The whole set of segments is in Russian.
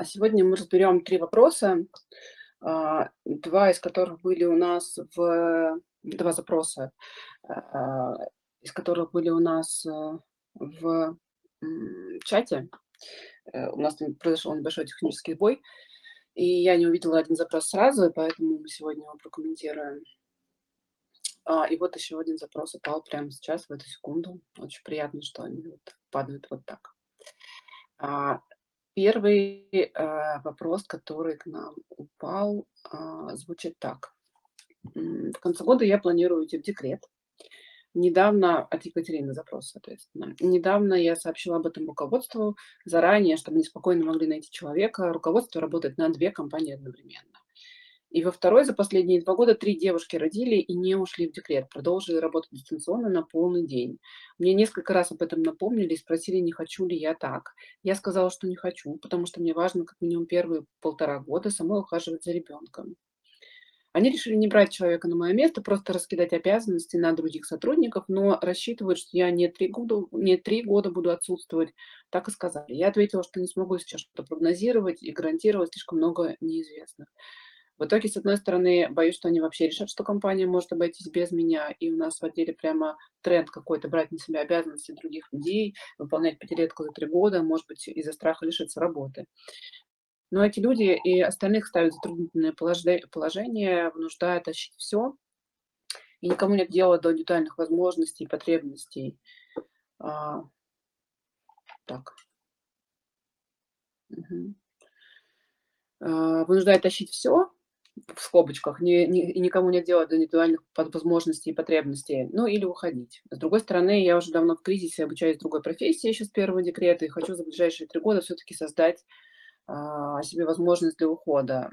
А, сегодня мы разберем 3 вопроса, а, 2 из которых были у нас в 2 запроса, а, из которых были у нас, э, в, чате. Э, у нас там произошел небольшой технический сбой, и я не увидела один запрос сразу, поэтому мы сегодня его прокомментируем. И вот еще один запрос упал прямо сейчас, в эту секунду. Очень приятно, что они падают вот так. Первый, э, вопрос, который к нам упал, а, звучит так. В конце года я планирую уйти в декрет. Недавно от Екатерины запрос, соответственно. Недавно я сообщила об этом руководству заранее, чтобы они спокойно могли найти человека. Руководство работает на 2 компании одновременно. И во второй за последние 2 года 3 девушки родили и не ушли в декрет, продолжили работать дистанционно на полный день. Мне несколько раз об этом напомнили и спросили, не хочу ли я так. Я сказала, что не хочу, потому что мне важно как минимум первые полтора года самой ухаживать за ребенком. Они решили не брать человека на мое место, просто раскидать обязанности на других сотрудников, но рассчитывают, что я не 3 года, не 3 года буду отсутствовать. Так и сказали. Я ответила, что не смогу сейчас что-то прогнозировать и гарантировать, слишком много неизвестных. В итоге, с одной стороны, боюсь, что они вообще решат, что компания может обойтись без меня, и у нас в отделе прямо тренд какой-то брать на себя обязанности других людей, выполнять пятилетку за три года, может быть, из-за страха лишиться работы. Но эти люди и остальных ставят затруднительное положение, вынуждают тащить все, и никому нет дела до индивидуальных возможностей и потребностей. А, так. Угу. А, вынуждает тащить все, в скобочках, ни, ни, никому нет дела до индивидуальных возможностей и потребностей, ну или уходить. С другой стороны, я уже давно в кризисе, обучаюсь другой профессии еще с первого декрета, и хочу за ближайшие три года все-таки создать а, себе возможность для ухода.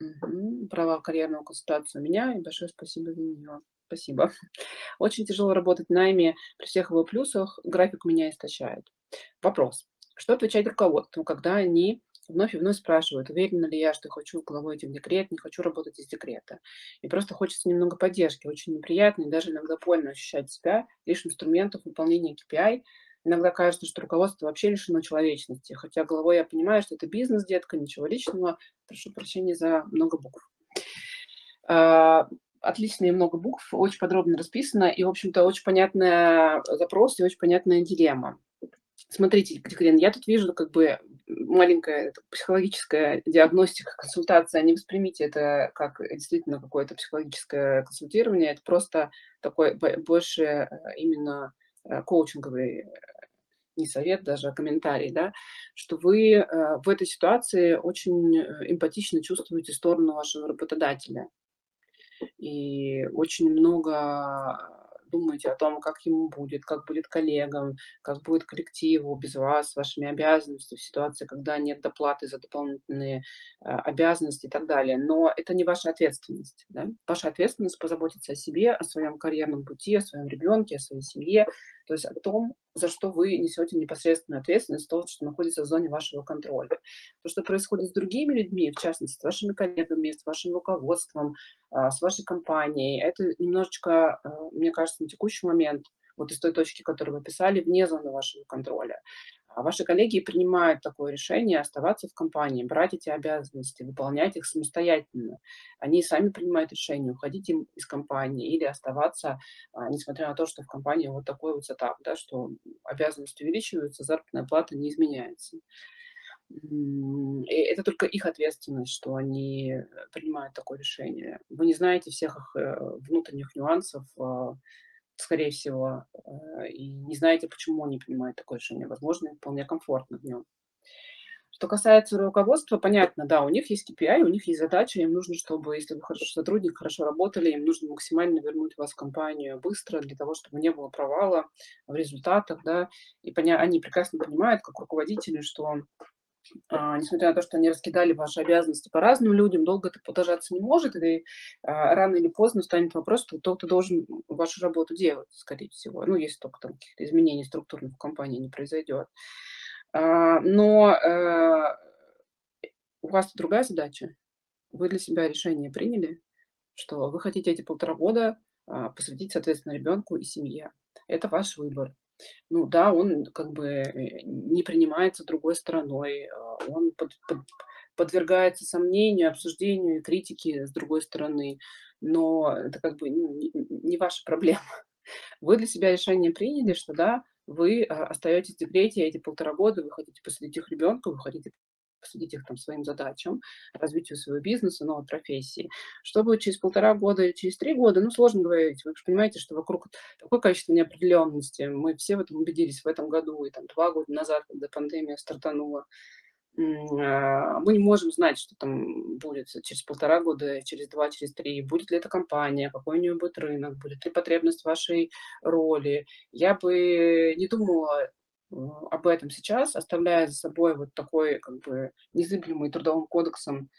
Угу. Права карьерную консультацию у меня, и большое спасибо за нее. Спасибо. Очень тяжело работать в найме при всех его плюсах, график меня истощает. Вопрос. Что отвечать руководству, когда они вновь и вновь спрашивают, уверена ли я, что хочу головой идти в декрет, не хочу работать из декрета. И просто хочется немного поддержки. Очень неприятно и даже иногда больно ощущать себя лишь инструментов выполнения KPI. Иногда кажется, что руководство вообще лишено человечности. Хотя головой я понимаю, что это бизнес, детка, ничего личного. Прошу прощения за много букв. А, отличные много букв, очень подробно расписано, и, в общем-то, очень понятный запрос и очень понятная дилемма. Смотрите, Екатерина, я тут вижу как бы маленькая психологическая диагностика, консультация. Не воспримите это как действительно какое-то психологическое консультирование. Это просто такой больше э, именно э, коучинговый э, не совет даже, а комментарий, да, что вы в этой ситуации очень эмпатично чувствуете сторону вашего работодателя. И очень много думаете о том, как ему будет, как будет коллегам, как будет коллективу без вас, вашими обязанностями, в ситуации, когда нет доплаты за дополнительные э, обязанности и так далее. Но это не ваша ответственность. Да? Ваша ответственность позаботиться о себе, о своем карьерном пути, о своем ребенке, о своей семье, то есть о том, за что вы несете непосредственную ответственность, то, что находится в зоне вашего контроля. То, что происходит с другими людьми, в частности, с вашими коллегами, с вашим руководством, а, с вашей компанией, это немножечко, а, мне кажется, на текущий момент, вот из той точки, которую вы писали, вне зоны вашего контроля. А ваши коллеги принимают такое решение оставаться в компании, брать эти обязанности, выполнять их самостоятельно. Они сами принимают решение, уходить им из компании или оставаться, а, несмотря на то, что в компании вот такой вот сетап, да, что обязанности увеличиваются, заработная плата не изменяется. И это только их ответственность, что они принимают такое решение. Вы не знаете всех их э, внутренних нюансов, а, скорее всего, э, и не знаете, почему они принимают такое решение. Возможно, вполне комфортно в нем. Что касается руководства, понятно, да, у них есть KPI, у них есть задача, им нужно, чтобы, если вы хорошо сотрудник, хорошо работали, им нужно максимально вернуть вас в компанию быстро, для того, чтобы не было провала в результатах, да, и поня- они прекрасно понимают, как руководители, что несмотря на то, что они раскидали ваши обязанности по разным людям, долго это продолжаться не может, и а, рано или поздно станет вопрос, что кто-то должен вашу работу делать, скорее всего. Ну, если только там каких-то изменений структурных в компании не произойдет. А, но а, у вас другая задача. Вы для себя решение приняли, что вы хотите эти полтора года а, посвятить, соответственно, ребенку и семье. Это ваш выбор. Ну да, он как бы, э, не принимается другой стороной, а, он под под подвергается сомнению, обсуждению и критике с другой стороны. Но это как бы, не не ваша проблема. Вы для себя решение приняли, что да, вы, а, остаетесь в декрете эти полтора года, вы хотите посвятить их ребенку, вы хотите посвятить их там своим задачам, развитию своего бизнеса, новой профессии. Что будет через полтора года или через 3 года, ну, сложно говорить. Вы же понимаете, что вокруг такое количество неопределенности. Мы все в этом убедились в этом году и там 2 года назад, когда пандемия стартанула. А, мы не можем знать, что там будет через полтора года, через 2, через 3. Будет ли эта компания, какой у нее будет рынок, будет ли потребность вашей роли. Я бы не думала, об этом сейчас, оставляя за собой вот такой как бы незыблемый Трудовым кодексом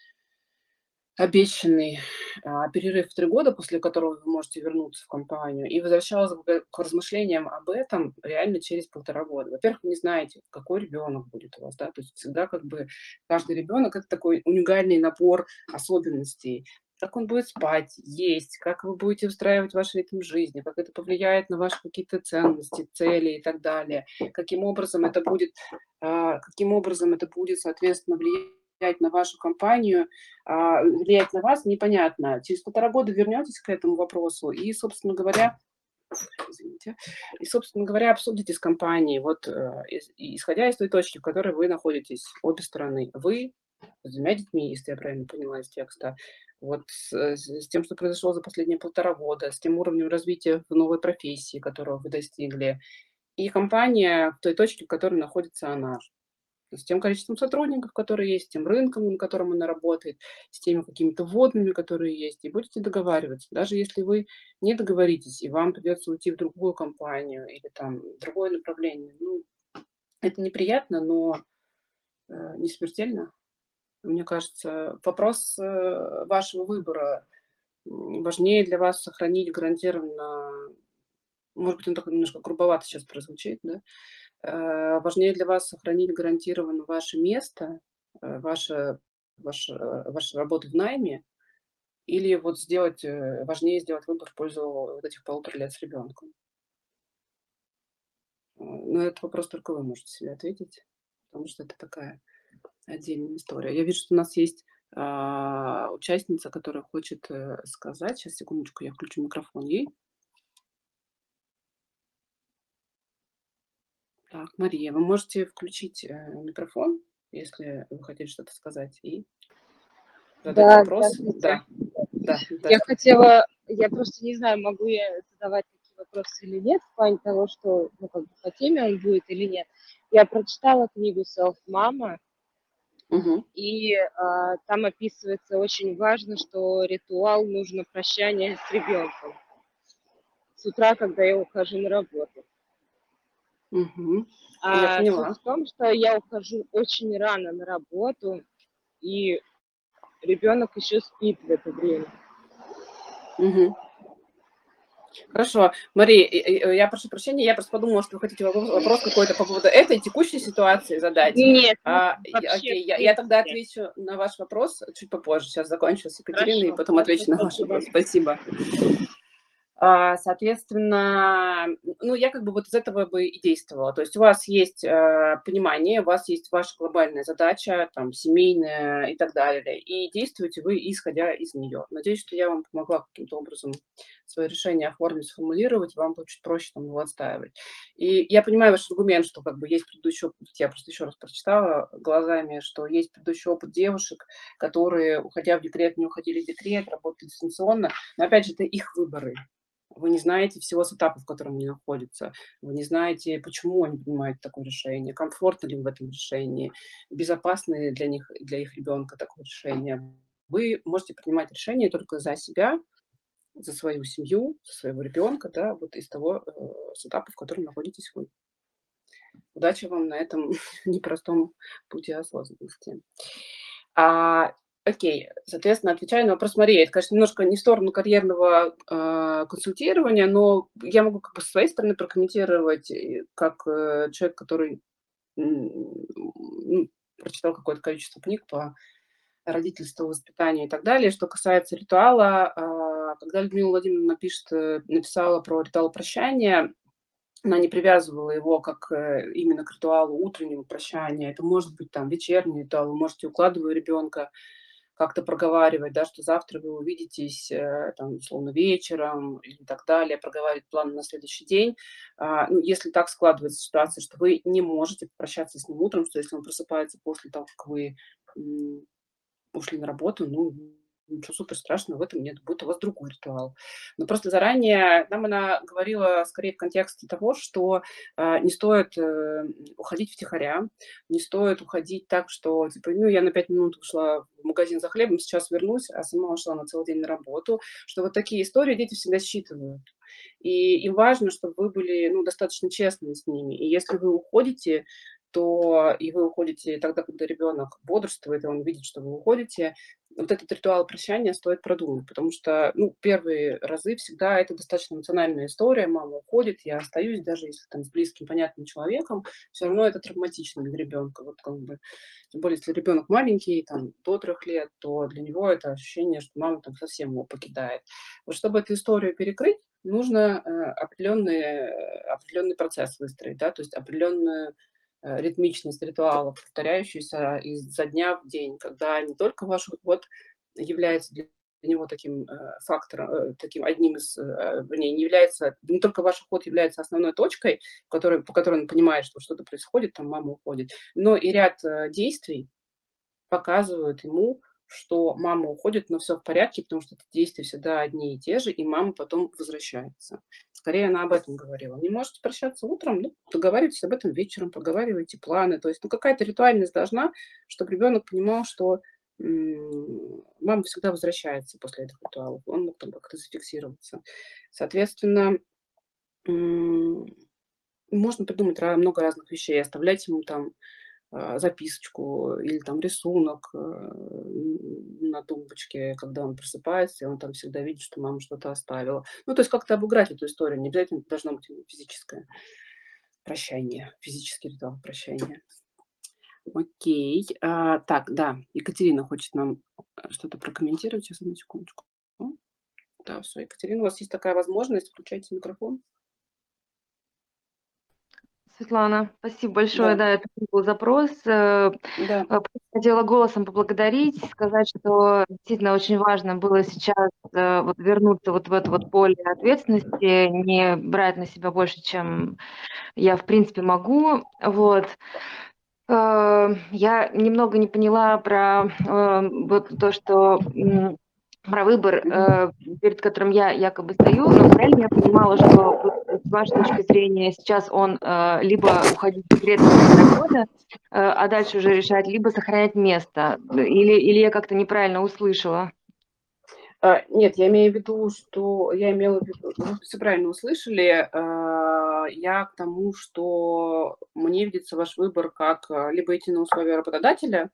обещанный, а, перерыв в 3 года, после которого вы можете вернуться в компанию, и возвращалась бы к размышлениям об этом реально через полтора года. Во-первых, вы не знаете, какой ребенок будет у вас, да, то есть всегда как бы каждый ребенок- это такой уникальный набор особенностей. Как он будет спать, есть, как вы будете устраивать ваш ритм жизни, как это повлияет на ваши какие-то ценности, цели и так далее. Каким образом это будет, а, каким образом это будет, соответственно, влиять на вашу компанию, а, влиять на вас, непонятно. Через полтора года вернетесь к этому вопросу и, собственно говоря, извините, и, собственно говоря, обсудите с компанией, вот, э, ис исходя из той точки, в которой вы находитесь, обе стороны. Вы с 2 детьми, если я правильно поняла из текста, вот с с с тем, что произошло за последние полтора года, с тем уровнем развития в новой профессии, которого вы достигли, и компания в той точке, в которой находится она. С тем количеством сотрудников, которые есть, с тем рынком, на котором она работает, с теми какими-то вводными, которые есть, и будете договариваться. Даже если вы не договоритесь, и вам придется уйти в другую компанию или там другое направление, ну, это неприятно, но, э, не смертельно. Мне кажется, вопрос, э, вашего выбора. Важнее для вас сохранить гарантированно, может быть, он такой немножко грубовато щас прозвучит, да, э, важнее для вас сохранить гарантированно ваше место, э, ваше ваше ваша работа в найме или вот сделать, э, важнее сделать выбор в пользу вот этих 1,5 лет с ребенком? Э, на этот вопрос только вы можете себе ответить, потому что это такая отдельная история. Я вижу, что у нас есть, а, участница, которая хочет, э, сказать. Щас, секундочку, я включу микрофон ей. Так, Мария, вы можете включить, э, микрофон, если вы хотели что-то сказать, и задать Да, вопрос. здравствуйте. Да, да, Я хотела я просто не знаю, могу я задавать такие вопросы или нет, в плане того, что, ну, как бы по теме он будет или нет. Я прочитала книгу "Self Mama" Мгм. и, а, там описывается очень важно, что ритуал нужно прощание с ребенком с утра, когда я ухожу на работу. Я А суть поняла. в том, что я ухожу очень рано на работу, и ребенок еще спит в это время. Мгм. Хорошо. Мария, и я прошу прощения, я просто подумала, что вы хотите вопрос вопрос какой-то по поводу этой текущей ситуации задать. Нет, А, окей, я я тогда отвечу на ваш вопрос чуть попозже. Щас закончу с Екатериной, и потом отвечу на ваш вопрос. Спасибо. А, соответственно, ну, я как бы вот из этого бы и действовала. То есть у вас есть, э, понимание, у вас есть ваша глобальная задача, там, семейная и так далее, и действуете вы, исходя из неё. Надеюсь, что я вам помогла каким-то образом своё решение оформить, сформулировать, вам будет чуть проще там его отстаивать. И я понимаю ваш аргумент, что как бы есть предыдущий опыт. Я просто ещё раз прочитала глазами, что есть предыдущий опыт девушек, которые, уходя в декрет, не уходили в декрет, работали дистанционно. Но опять же, это их выборы. Вы не знаете всего сетапа, в котором они находятся. Вы не знаете, почему они принимают такое решение, комфортно ли в этом решении, безопасно ли для них, для их ребёнка такое решение. Вы можете принимать решение только за себя, за свою семью, за своего ребёнка, да, вот из того, э, сетапа, в котором находитесь вы. Удачи вам на этом непростом пути осознанности. А, окей, соответственно, отвечая на вопрос Марии, это, конечно, немножко не в сторону карьерного, а, консультирования, но я могу как бы со своей стороны прокомментировать, как, э, человек, который, ну, прочитал какое-то количество книг по родительству, воспитанию и так далее. Что касается ритуала, а, когда Людмила Владимировна пишет, э, написала про ритуал прощания, она не привязывала его как э, именно к ритуалу утреннего прощания. Это может быть там вечерний ритуал, вы можете, укладывая ребенка, как-то проговаривать, да, что завтра вы увидитесь, э, там, условно, вечером и так далее, проговаривать план на следующий день. А, ну, если так складывается ситуация, что вы не можете попрощаться с ним утром, что если он просыпается после того, как вы ушли на работу, ну, ничего супер страшного в этом нет, будет у вас другой ритуал. Но просто заранее нам она говорила скорее в контексте того, что э, не стоит э, уходить втихаря, не стоит уходить так, что, типа, ну, я на пять минут ушла в магазин за хлебом, сейчас вернусь, а сама ушла на целый день на работу, что вот такие истории дети всегда считывают. И им важно, чтобы вы были ну, достаточно честны с ними. И если вы уходите, то и вы уходите тогда, когда ребенок бодрствует, и он видит, что вы уходите, вот этот ритуал прощания стоит продумать, потому что, ну, первые разы всегда это достаточно эмоциональная история, мама уходит, я остаюсь, даже если там с близким, понятным человеком, все равно это травматично для ребенка, вот как бы, тем более, если ребенок маленький, там, до трех лет, то для него это ощущение, что мама там совсем его покидает. Вот чтобы эту историю перекрыть, нужно э, определенный, э, определенный процесс выстроить, да, то есть определенную Э, ритмичность ритуалов, повторяющуюся изо дня в день, когда не только ваш уход является для него таким э, фактором, э, таким одним из, э, вернее, не является, не только ваш уход является основной точкой, которой, по которой он понимает, что что-то происходит, там мама уходит, но и ряд э, действий показывают ему, что мама уходит, но все в порядке, потому что действия всегда одни и те же, и мама потом возвращается. Скорее она об этом говорила. Не можете прощаться утром, ну, договаривайтесь об этом вечером, проговаривайте планы. То есть ну, какая-то ритуальность должна, чтобы ребенок понимал, что мама всегда возвращается после этих ритуалов. Он мог там как-то зафиксироваться. Соответственно, можно придумать много разных вещей, оставлять ему там записочку или там рисунок э, на тумбочке, когда он просыпается, и он там всегда видит, что мама что-то оставила. Ну, то есть как-то обыграть эту историю. Не обязательно должно быть физическое прощание, физический ритуал прощания. Окей. А, так, да, Екатерина хочет нам э, что-то прокомментировать. Сейчас, одну секундочку. Да, все, Екатерина, у вас есть такая возможность. Включайте микрофон. Светлана, спасибо большое. Да. Да, это был запрос. Э, Да. э, Хотела голосом поблагодарить, сказать, что действительно очень важно было сейчас э, вот вернуться вот в это вот поле ответственности, не брать на себя больше, чем я в принципе могу. Вот. Я немного не поняла про вот то, что про выбор, э, перед которым я якобы стою, но правильно я понимала, что с вашей точки зрения сейчас он э, либо уходить в декрет на года, э, а дальше уже решать, либо сохранять место, или, или я как-то неправильно услышала? А, нет, я имею в виду, что я имела в виду, вы все правильно услышали. А, я к тому, что мне видится ваш выбор как а, либо идти на условия работодателя,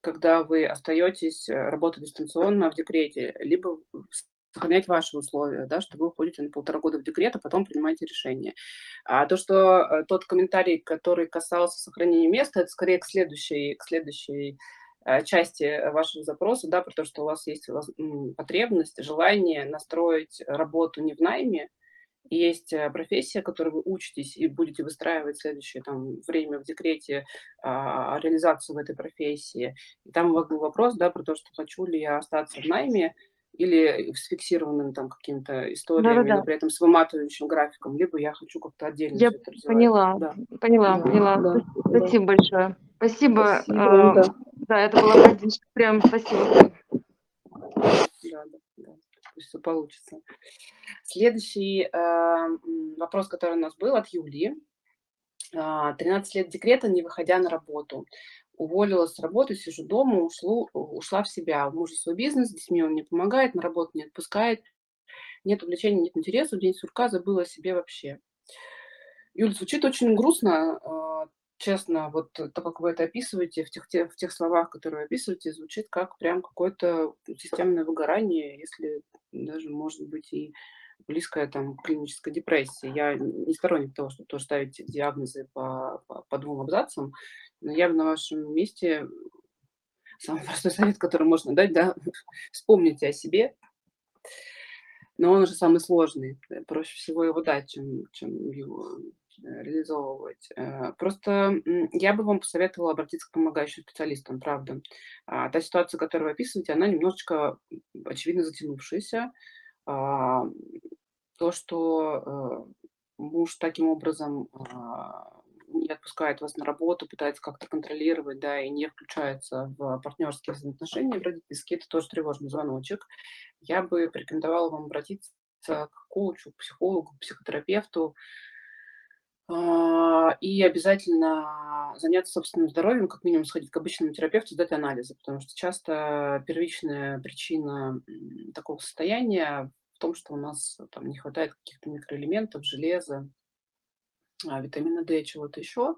когда вы остаетесь э, работать дистанционно в декрете, либо сохранять ваши условия, да, что вы уходите на полтора года в декрет, а потом принимаете решение. А то, что э, тот комментарий, который касался сохранения места, это скорее к следующей, к следующей э, части вашего запроса, да, про то, что у вас есть потребность, желание настроить работу не в найме, есть э, профессия, которой вы учитесь и будете выстраивать следующее там, время в декрете а, реализацию в этой профессии. И там у вас был вопрос да, про то, что хочу ли я остаться в найме или с фиксированным там каким-то историями, да, да, но при этом с выматывающим графиком, либо я хочу как-то отдельно Я поняла, да. поняла, да, поняла. Да, спасибо да. большое. Спасибо. спасибо а, да. да, это была поддержка. Прям спасибо. Пусть все получится. Следующий э, вопрос, который у нас был от Юлии. 13 а, лет декрета, не выходя на работу. Уволилась с работы, сижу дома, ушло, ушла в себя. У мужа свой бизнес, с детьми он не помогает, на работу не отпускает. Нет увлечений, нет интереса, в день сурка забыла о себе вообще. Юля, звучит очень грустно, а, честно, вот то, как вы это описываете, в тех, в тех словах, которые вы описываете, звучит как прям какое-то системное выгорание, если даже, может быть, и близкая там к клинической депрессии. Я не сторонник того, чтобы тоже ставить диагнозы по, по, по двум абзацам, но я бы на вашем месте самый простой совет, который можно дать, да, вспомните о себе. но он уже самый сложный. Э, проще всего его дать, чем чем его, э, реализовывать. Э, просто, я бы вам посоветовала обратиться к помогающим специалистам, правда. А, та ситуация, которую вы описываете, она немножечко, очевидно, затянувшаяся. А, то, что, э, муж таким образом, а, не отпускает вас на работу, пытается как-то контролировать, да, и не включается в партнерские взаимоотношения в родительские, это тоже тревожный звоночек. Я бы порекомендовала вам обратиться к коучу, к психологу, к психотерапевту, и обязательно заняться собственным здоровьем, как минимум сходить к обычному терапевту, сдать анализы, потому что часто первичная причина такого состояния в том, что у нас там не хватает каких-то микроэлементов, железа, а, витамина D, чего-то еще.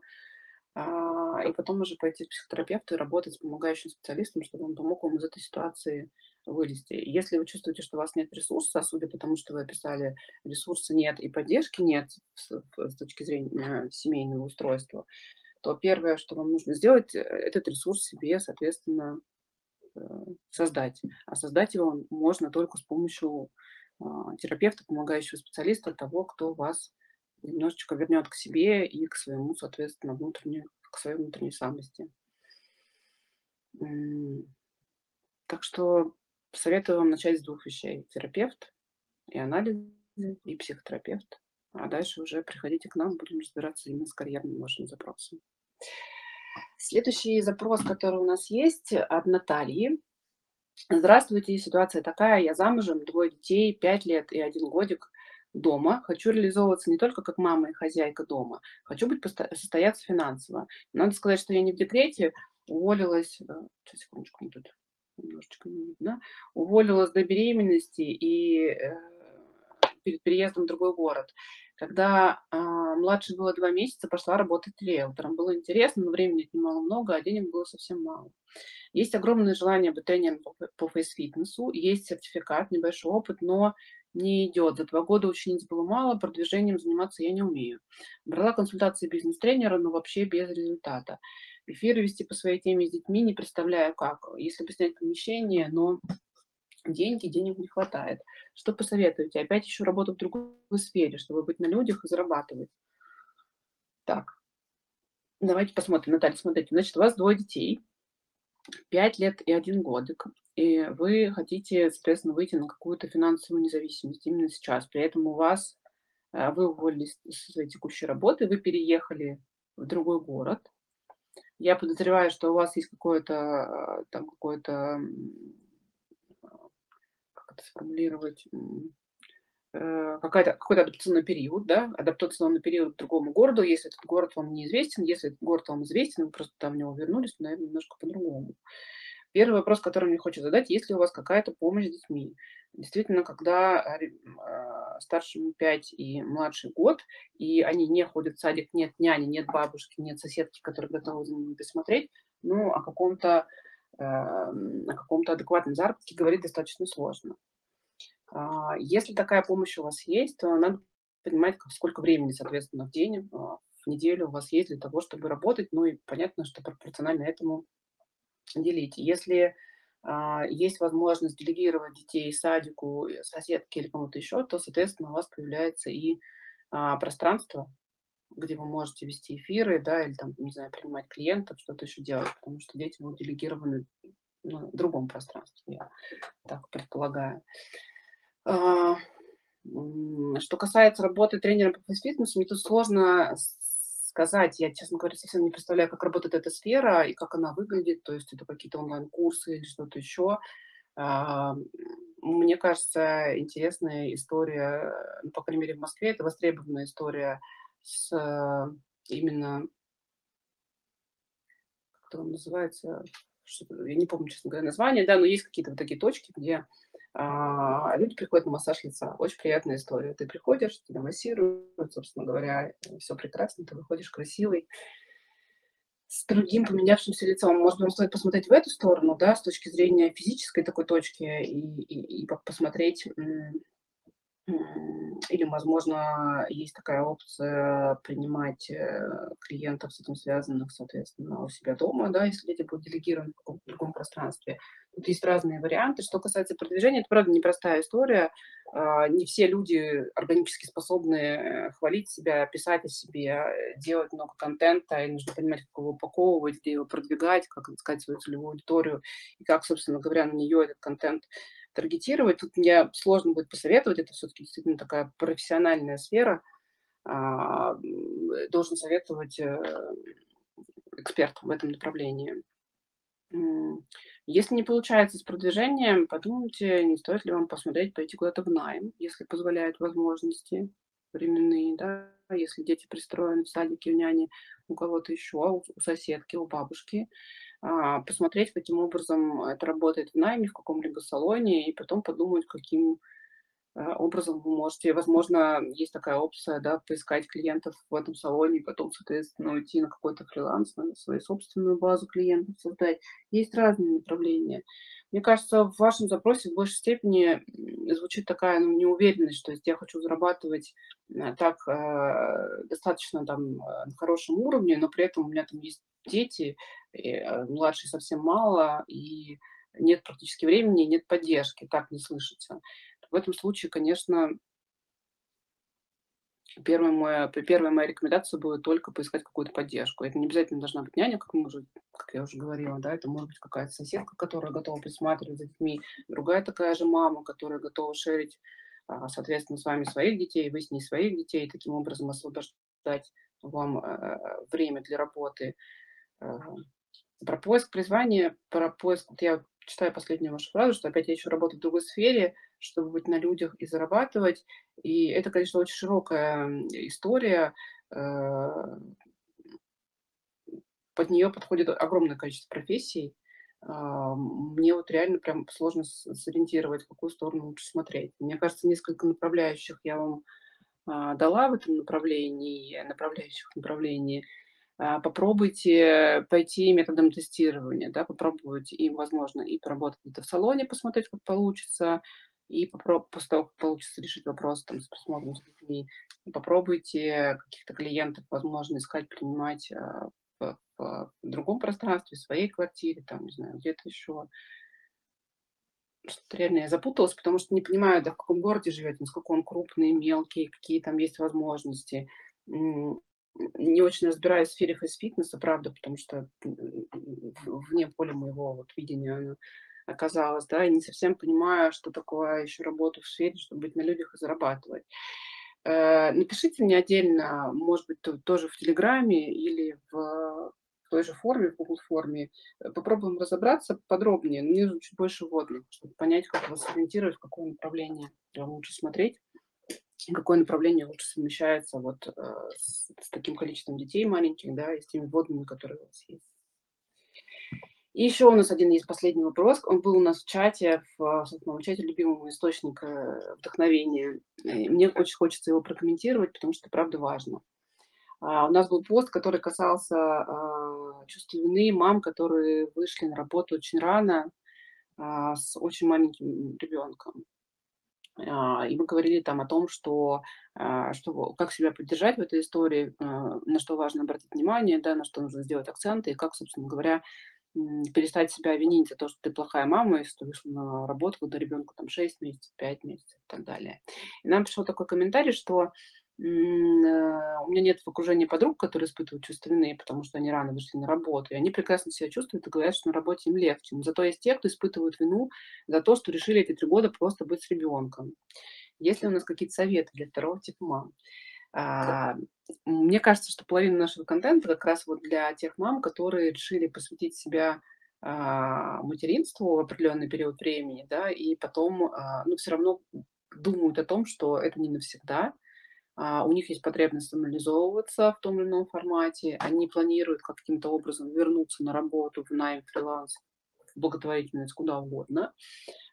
А, и потом уже пойти к психотерапевту и работать с помогающим специалистом, чтобы он помог вам из этой ситуации вылезти. Если вы чувствуете, что у вас нет ресурса, а судя по тому, что вы описали, ресурса нет и поддержки нет с, с точки зрения семейного устройства, то первое, что вам нужно сделать, э, этот ресурс себе, соответственно, э, создать. А создать его можно только с помощью а, терапевта, помогающего специалиста, того, кто вас немножечко вернет к себе и к своему, соответственно, внутренней, к своей внутренней самости. Так что советую вам начать с двух вещей. Терапевт и анализы, и психотерапевт. А дальше уже приходите к нам, будем разбираться именно с карьерным вашим запросом. Следующий запрос, который у нас есть от Натальи. Здравствуйте, ситуация такая, я замужем, двое детей, пять лет и один годик дома, хочу реализовываться не только как мама и хозяйка дома, хочу быть состояться финансово. Надо сказать, что я не в декрете, уволилась, э, сейчас, секундочку, тут немножечко не видно, уволилась до беременности и э, перед переездом в другой город. Когда э, младше было два месяца, пошла работать риэлтором. Было интересно, но времени отнимало много, а денег было совсем мало. Есть огромное желание быть тренером по, по фейс-фитнесу, есть сертификат, небольшой опыт, но не идет. За два года учениц было мало, продвижением заниматься я не умею. Брала консультации бизнес-тренера, но вообще без результата. Эфиры вести по своей теме с детьми не представляю как. Если бы снять помещение, но деньги, денег не хватает. Что посоветуете? Опять еще работу в другой сфере, чтобы быть на людях и зарабатывать. Так, давайте посмотрим. Наталья, смотрите, значит, у вас двое детей, 5 лет и 1 годик и вы хотите, соответственно, выйти на какую-то финансовую независимость именно сейчас. При этом у вас, э, вы уволились со своей текущей работы, вы переехали в другой город. Я подозреваю, что у вас есть какое-то, э, там, какое-то, как это сформулировать, э, какая-то, какой-то адаптационный период, да, адаптационный период к другому городу, если этот город вам неизвестен, если этот город вам известен, вы просто там в него вернулись, наверное, немножко по-другому. Первый вопрос, который мне хочется задать, есть ли у вас какая-то помощь с детьми? Действительно, когда э, старшему 5 и младший год, и они не ходят в садик, нет няни, нет бабушки, нет соседки, которые готовы за ними присмотреть, ну, о каком-то э, о каком-то адекватном заработке говорить достаточно сложно. Если такая помощь у вас есть, то надо понимать, сколько времени, соответственно, в день, в неделю у вас есть для того, чтобы работать. Ну и понятно, что пропорционально этому делить. Если а, есть возможность делегировать детей садику, э, соседке или кому-то еще, то, соответственно, у вас появляется и а, пространство, где вы можете вести эфиры, да, или там, не знаю, принимать клиентов, что-то еще делать, потому что дети будут делегированы ну, в другом пространстве, я так предполагаю. А, что касается работы тренера по фитнесу, мне тут сложно сказать. Я, честно говоря, совсем не представляю, как работает эта сфера и как она выглядит. То есть это какие-то онлайн-курсы или что-то еще. А, мне кажется, интересная история, ну, по крайней мере, в Москве, это востребованная история с именно, как это называется, я не помню, честно говоря, название, да, но есть какие-то вот такие точки, где а, люди приходят на массаж лица. Очень приятная история. Ты приходишь, тебя массируют, собственно говоря, все прекрасно, ты выходишь красивый, с другим поменявшимся лицом. Может быть, стоит посмотреть в эту сторону, да, с точки зрения физической такой точки и, и, и посмотреть, или, возможно, есть такая опция принимать э, клиентов с этим связанных, соответственно, у себя дома, да, если дети будут делегированы в каком-то другом пространстве. Тут есть разные варианты. Что касается продвижения, это правда непростая история. А, не все люди органически способны хвалить себя, писать о себе, делать много контента, и нужно понимать, как его упаковывать, где его продвигать, как искать свою целевую аудиторию, и как, собственно говоря, на нее этот контент таргетировать. Тут мне сложно будет посоветовать, это все-таки действительно такая профессиональная сфера. А, должен советовать э, эксперт в этом направлении. Если не получается с продвижением, подумайте, не стоит ли вам посмотреть, пойти куда-то в найм, если позволяют возможности временные, да, если дети пристроены в садике, в няне, у кого-то еще, у, соседки, у бабушки, посмотреть, каким образом это работает в найме, в каком-либо салоне, и потом подумать, каким Э, образом вы можете, возможно, есть такая опция, да, поискать клиентов в этом салоне, и потом, соответственно, уйти на какой-то фриланс, на свою собственную базу клиентов создать. Есть разные направления. Мне кажется, в вашем запросе в большей степени звучит такая ну, неуверенность, что если я хочу зарабатывать э, так э, достаточно там на хорошем уровне, но при этом у меня там есть дети, и, э, младший совсем мало, и нет практически времени, нет поддержки, так не слышится. В этом случае, конечно, первая моя, первая моя рекомендация будет только поискать какую-то поддержку. Это не обязательно должна быть няня, как, мы уже, как я уже говорила, да, это может быть какая-то соседка, которая готова присматривать за детьми, другая такая же мама, которая готова шерить, а, соответственно, с вами своих детей, вы с ней своих детей, таким образом освобождать вам э, время для работы. Э, про поиск призвания, про поиск, вот я читаю последнюю вашу фразу, что опять я еще работаю в другой сфере, чтобы быть на людях и зарабатывать. И это, конечно, очень широкая история. Э, под нее подходит огромное количество профессий. А, мне вот реально прям сложно сориентировать, в какую сторону лучше смотреть. Мне кажется, несколько направляющих я вам а, дала в этом направлении, направляющих направлений. А, попробуйте пойти методом тестирования, да, попробуйте и, возможно, и поработать где-то в салоне, посмотреть, как получится, и попробуйте, после того, как получится решить вопрос там, с просмотром с людьми, попробуйте каких-то клиентов, возможно, искать, принимать а, в, в другом пространстве, в своей квартире, там, не знаю, где-то еще. Что-то реально я запуталась, потому что не понимаю, да, в каком городе живете, насколько он крупный, мелкий, какие там есть возможности не очень разбираюсь в сфере фейс-фитнеса, правда, потому что вне поля моего вот видения оказалась, да, и не совсем понимаю, что такое еще работу в сфере, чтобы быть на людях и зарабатывать. Э, напишите мне отдельно, может быть, тоже в Телеграме или в той же форме, в Google форме. Попробуем разобраться подробнее, мне чуть больше вводных, чтобы понять, как вас ориентировать, в какое направление лучше смотреть какое направление лучше совмещается вот э, с, с таким количеством детей маленьких, да, и с теми вводными, которые у вас есть. И еще у нас один есть последний вопрос. Он был у нас в чате, в собственно, чате любимого источника вдохновения. И мне очень хочется его прокомментировать, потому что правда важно. А, у нас был пост, который касался а, чувства вины мам, которые вышли на работу очень рано а, с очень маленьким ребенком. А, и мы говорили там о том, что, а, что как себя поддержать в этой истории, а, на что важно обратить внимание, да, на что нужно сделать акценты, и как, собственно говоря, перестать себя винить за то, что ты плохая мама, если ты вышла на работу, когда ребенку там 6 месяцев, 5 месяцев и так далее. И нам пришел такой комментарий, что Э, у меня нет в окружении подруг, которые испытывают чувство вины, потому что они рано вышли на работу, и они прекрасно себя чувствуют и говорят, что на работе им легче. Но зато есть те, кто испытывают вину за то, что решили эти три года просто быть с ребенком. Есть ли у нас какие-то советы для второго типа мам? А, мне кажется, что половина нашего контента как раз вот для тех мам, которые решили посвятить себя а, материнству в определенный период времени, да, и потом, а, ну, все равно думают о том, что это не навсегда, у них есть потребность самореализовываться в том или ином формате, они планируют каким-то образом вернуться на работу, в найм, фриланс, в благотворительность, куда угодно.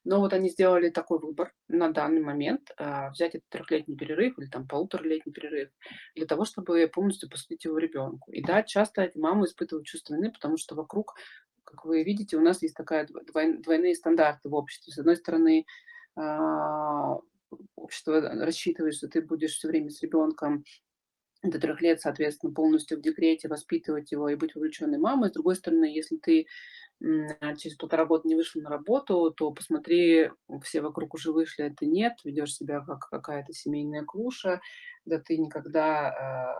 Но вот они сделали такой выбор на данный момент, а, взять этот трехлетний перерыв или там полуторалетний перерыв для того, чтобы полностью посвятить его ребенку. И да, часто эти мамы испытывают чувство вины, потому что вокруг, как вы видите, у нас есть такая двойные стандарты в обществе. С одной стороны, а, общество рассчитывает, что ты будешь все время с ребенком до 3 лет, соответственно, полностью в декрете, воспитывать его и быть вовлеченной мамой. С другой стороны, если ты, через полтора года не вышла на работу, то посмотри, все вокруг уже вышли, а ты нет, ведешь себя как какая-то семейная клуша, да ты никогда, а,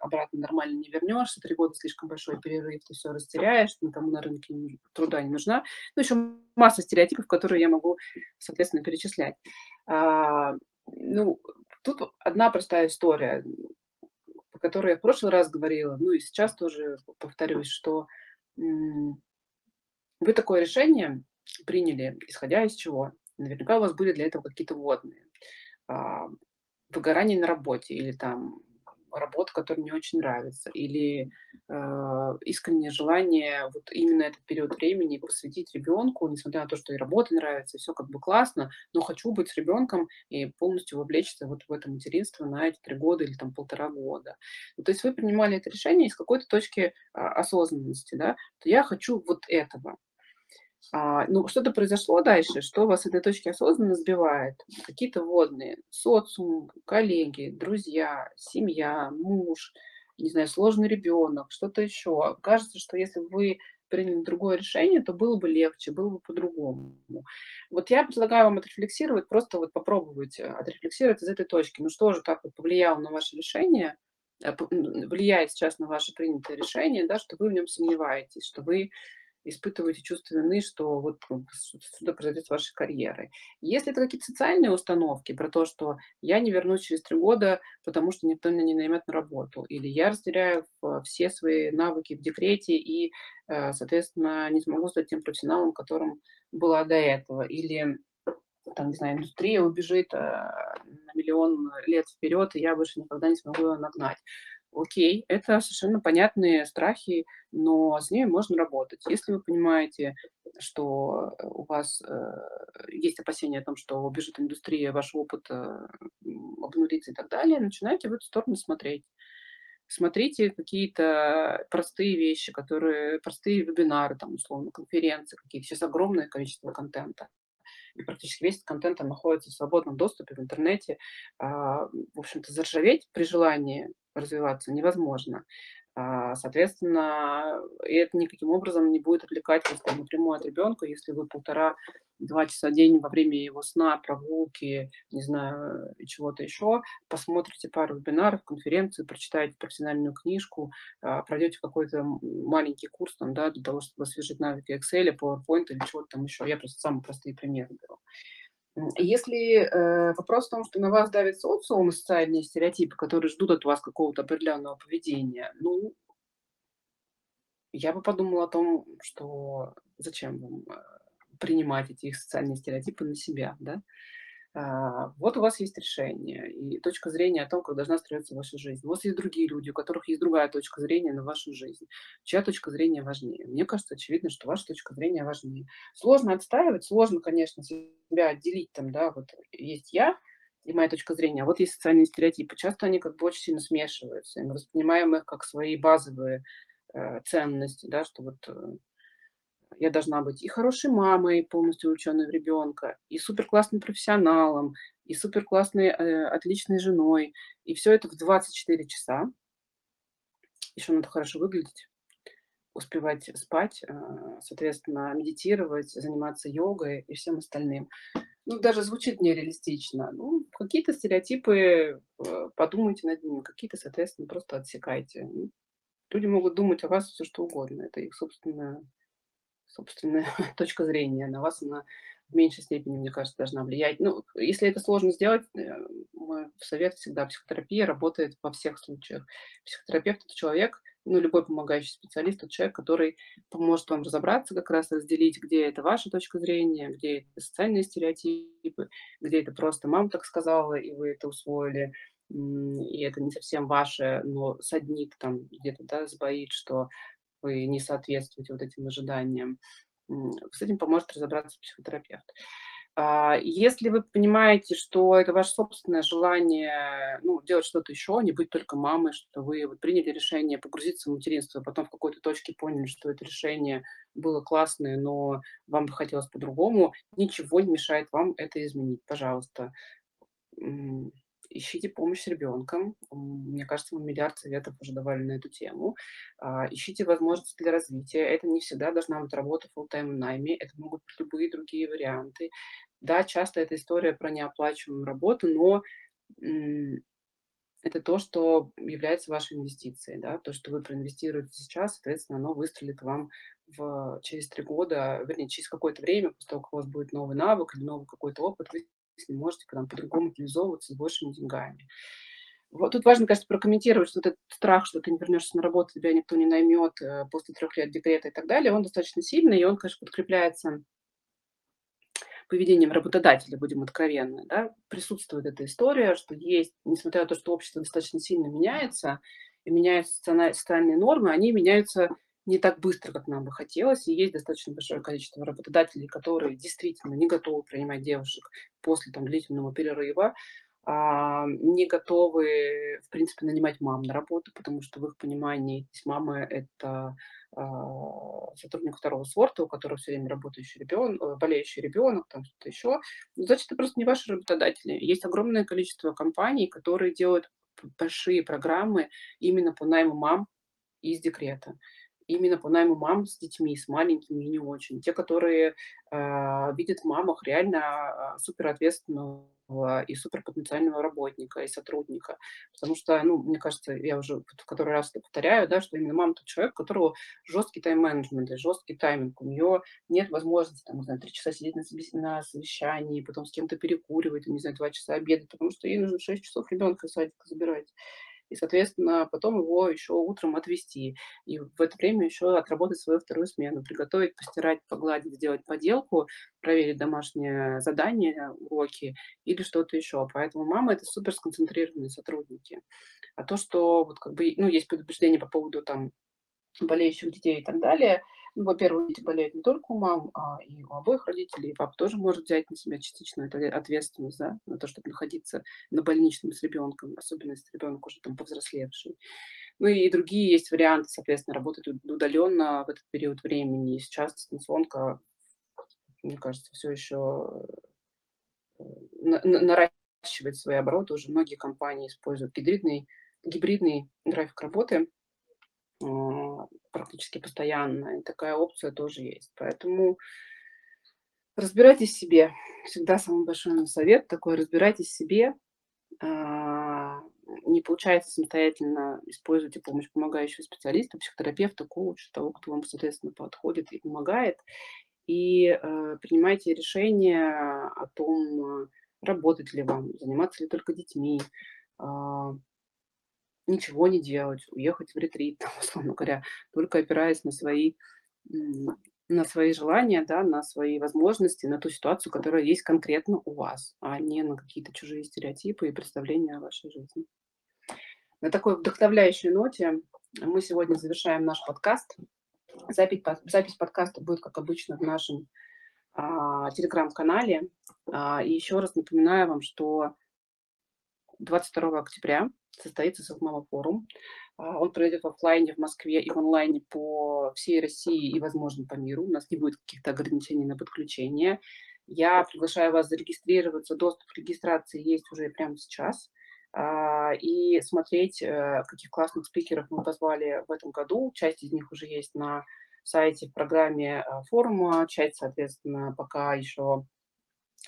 обратно нормально не вернешься, 3 года слишком большой перерыв, ты все растеряешь, никому на рынке труда не нужна. Ну, еще масса стереотипов, которые я могу, соответственно, перечислять. А, ну, тут одна простая история по которой я в прошлый раз говорила, ну и сейчас тоже повторюсь, что м, вы такое решение приняли, исходя из чего? Наверняка у вас были для этого какие-то вводные. А, выгорание на работе или там работа, которая мне очень нравится, или э, искреннее желание вот именно этот период времени посвятить ребенку, несмотря на то, что и работа нравится, и все как бы классно, но хочу быть с ребенком и полностью вовлечься вот в это материнство на эти три года или там полтора года. Ну, то есть вы принимали это решение из какой-то точки а, осознанности, да, то я хочу вот этого. А, ну, что-то произошло дальше, что вас с этой точки осознанно сбивает. Какие-то водные, социум, коллеги, друзья, семья, муж, не знаю, сложный ребенок, что-то еще. Кажется, что если вы приняли другое решение, то было бы легче, было бы по-другому. Вот я предлагаю вам отрефлексировать, просто вот попробовать э, отрефлексировать из этой точки. Ну что же так вот повлияло на ваше решение, э, влияет сейчас на ваше принятое решение, да, что вы в нем сомневаетесь, что вы испытываете чувство вины, что вот что-то произойдет с вашей карьерой. Если это какие-то социальные установки про то, что я не вернусь через три года, потому что никто меня не наймет на работу, или я растеряю все свои навыки в декрете и, э, соответственно, не смогу стать тем профессионалом, которым была до этого, или там, не знаю, индустрия убежит э, на миллион лет вперед, и я больше никогда не смогу ее нагнать. Окей, это совершенно понятные страхи, но с ними можно работать. Если вы понимаете, что э, у вас э, есть опасения о том, что убежит индустрия, ваш опыт э, обнулится и так далее, начинайте в эту сторону смотреть. Смотрите какие-то простые вещи, которые простые вебинары, там, условно, конференции какие-то. Сейчас огромное количество контента и практически весь этот контент находится в свободном доступе в интернете. А, в общем-то, заржаветь при желании развиваться невозможно. А, соответственно, это никаким образом не будет отвлекать вас напрямую от ребенка, если вы полтора-два часа в день во время его сна, прогулки, не знаю, чего-то еще, посмотрите пару вебинаров, конференции, прочитаете профессиональную книжку, а, пройдете какой-то маленький курс там, да, для того, чтобы освежить навыки Excel, PowerPoint или чего-то там еще. Я просто самые простые примеры беру. Если э, вопрос в том, что на вас давит социум и социальные стереотипы, которые ждут от вас какого-то определенного поведения, ну, я бы подумала о том, что зачем вам э, принимать эти их социальные стереотипы на себя, да? А, вот у вас есть решение и точка зрения о том, как должна строиться ваша жизнь. У вас есть другие люди, у которых есть другая точка зрения на вашу жизнь. Чья точка зрения важнее? Мне кажется, очевидно, что ваша точка зрения важнее. Сложно отстаивать, сложно, конечно, себя отделить там, да, вот есть я, и моя точка зрения, а вот есть социальные стереотипы. Часто они как бы очень сильно смешиваются, и мы воспринимаем их как свои базовые э, ценности, да, что вот э, я должна быть и хорошей мамой, полностью увлеченной в ребенка, и супер классным профессионалом, и супер классной, э, отличной женой. И все это в 24 часа. Еще надо хорошо выглядеть, успевать спать, э, соответственно, медитировать, заниматься йогой и всем остальным. Ну, даже звучит нереалистично. Ну, какие-то стереотипы, э, подумайте над ними, какие-то, соответственно, просто отсекайте. Люди могут думать о вас все что угодно. Это их собственная собственная точка зрения на вас, она в меньшей степени, мне кажется, должна влиять. Ну, если это сложно сделать, э, мой совет всегда, психотерапия работает во всех случаях. Психотерапевт – это человек, ну, любой помогающий специалист, это человек, который поможет вам разобраться, как раз разделить, где это ваша точка зрения, где это социальные стереотипы, где это просто мама так сказала, и вы это усвоили, и это не совсем ваше, но саднит там где-то, да, сбоит, что вы не соответствуете вот этим ожиданиям. С этим поможет разобраться психотерапевт. А, если вы понимаете, что это ваше собственное желание ну, делать что-то еще, не быть только мамой, что вы приняли решение погрузиться в материнство, а потом в какой-то точке поняли, что это решение было классное, но вам бы хотелось по-другому, ничего не мешает вам это изменить, пожалуйста. Ищите помощь с ребенком. Мне кажется, мы миллиард советов уже давали на эту тему. А, ищите возможности для развития. Это не всегда должна быть работа full-time найме, это могут быть любые другие варианты. Да, часто это история про неоплачиваемую работу, но это то, что является вашей инвестицией, да, то, что вы проинвестируете сейчас, соответственно, оно выстрелит вам в, через три года, вернее, через какое-то время, после того, как у вас будет новый навык или новый какой-то опыт, вы ним можете потом по-другому реализовываться с большими деньгами. Вот тут важно, кажется, прокомментировать, что этот страх, что ты не вернешься на работу, тебя никто не наймет э, после трех лет декрета и так далее, он достаточно сильный, и он, конечно, подкрепляется поведением работодателя, будем откровенны, да, присутствует эта история, что есть, несмотря на то, что общество достаточно сильно меняется, и меняются социальные нормы, они меняются не так быстро, как нам бы хотелось, и есть достаточно большое количество работодателей, которые действительно не готовы принимать девушек после там, длительного перерыва, а, не готовы, в принципе, нанимать мам на работу, потому что в их понимании мамы – это а, сотрудник второго сорта, у которого все время работающий ребенок, э, болеющий ребенок, там что-то еще. Ну, значит, это просто не ваши работодатели. Есть огромное количество компаний, которые делают большие программы именно по найму мам из декрета именно по найму мам с детьми, с маленькими и не очень. Те, которые э, видят в мамах реально суперответственного и суперпотенциального работника и сотрудника. Потому что, ну, мне кажется, я уже в который раз это повторяю, да, что именно мама тот человек, у которого жесткий тайм-менеджмент, жесткий тайминг. У нее нет возможности, там, не знаю, три часа сидеть на, на совещании, потом с кем-то перекуривать, не знаю, два часа обедать, потому что ей нужно шесть часов ребенка садика забирать и, соответственно, потом его еще утром отвезти. И в это время еще отработать свою вторую смену, приготовить, постирать, погладить, сделать поделку, проверить домашнее задание, уроки или что-то еще. Поэтому мама – это супер сконцентрированные сотрудники. А то, что вот как бы, ну, есть предупреждение по поводу там болеющих детей и так далее – ну, во-первых, дети болеют не только у мам, а и у обоих родителей. Папа тоже может взять на себя частично эту ответственность, да, на то, чтобы находиться на больничном с ребенком, особенно если ребенок уже там повзрослевший. Ну и другие есть варианты, соответственно, работать удаленно в этот период времени. И сейчас дистанционка, мне кажется, все еще э, наращивает свои обороты. Уже многие компании используют гибридный, гибридный график работы – а, практически постоянно. И такая опция тоже есть. Поэтому разбирайтесь в себе. Всегда самый большой совет такой, разбирайтесь в себе. А, не получается самостоятельно, используйте помощь помогающего специалиста, психотерапевта, коуча, того, кто вам, соответственно, подходит и помогает. И э, принимайте решение о том, работать ли вам, заниматься ли только детьми, а, ничего не делать, уехать в ретрит, там, условно говоря, только опираясь на свои, на свои желания, да, на свои возможности, на ту ситуацию, которая есть конкретно у вас, а не на какие-то чужие стереотипы и представления о вашей жизни. На такой вдохновляющей ноте мы сегодня завершаем наш подкаст. Запись, запись подкаста будет, как обычно, в нашем а, телеграм-канале. А, и еще раз напоминаю вам, что 22 октября состоится Селфмама форум. А, он пройдет в офлайне в Москве и в онлайне по всей России и, возможно, по миру. У нас не будет каких-то ограничений на подключение. Я приглашаю вас зарегистрироваться. Доступ к регистрации есть уже прямо сейчас. А, и смотреть, э, каких классных спикеров мы позвали в этом году. Часть из них уже есть на сайте в программе э, форума, часть, соответственно, пока еще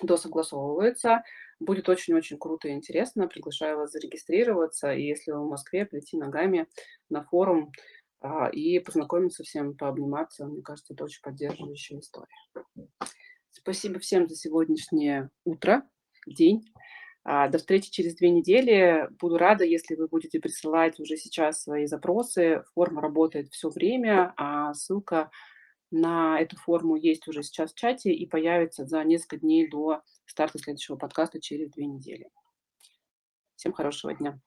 досогласовывается. Будет очень-очень круто и интересно. Приглашаю вас зарегистрироваться. И если вы в Москве, прийти ногами на форум а, и познакомиться всем, пообниматься. Мне кажется, это очень поддерживающая история. Спасибо всем за сегодняшнее утро, день. А, до встречи через две недели. Буду рада, если вы будете присылать уже сейчас свои запросы. Форма работает все время, а ссылка на эту форму есть уже сейчас в чате и появится за несколько дней до старта следующего подкаста через две недели. Всем хорошего дня.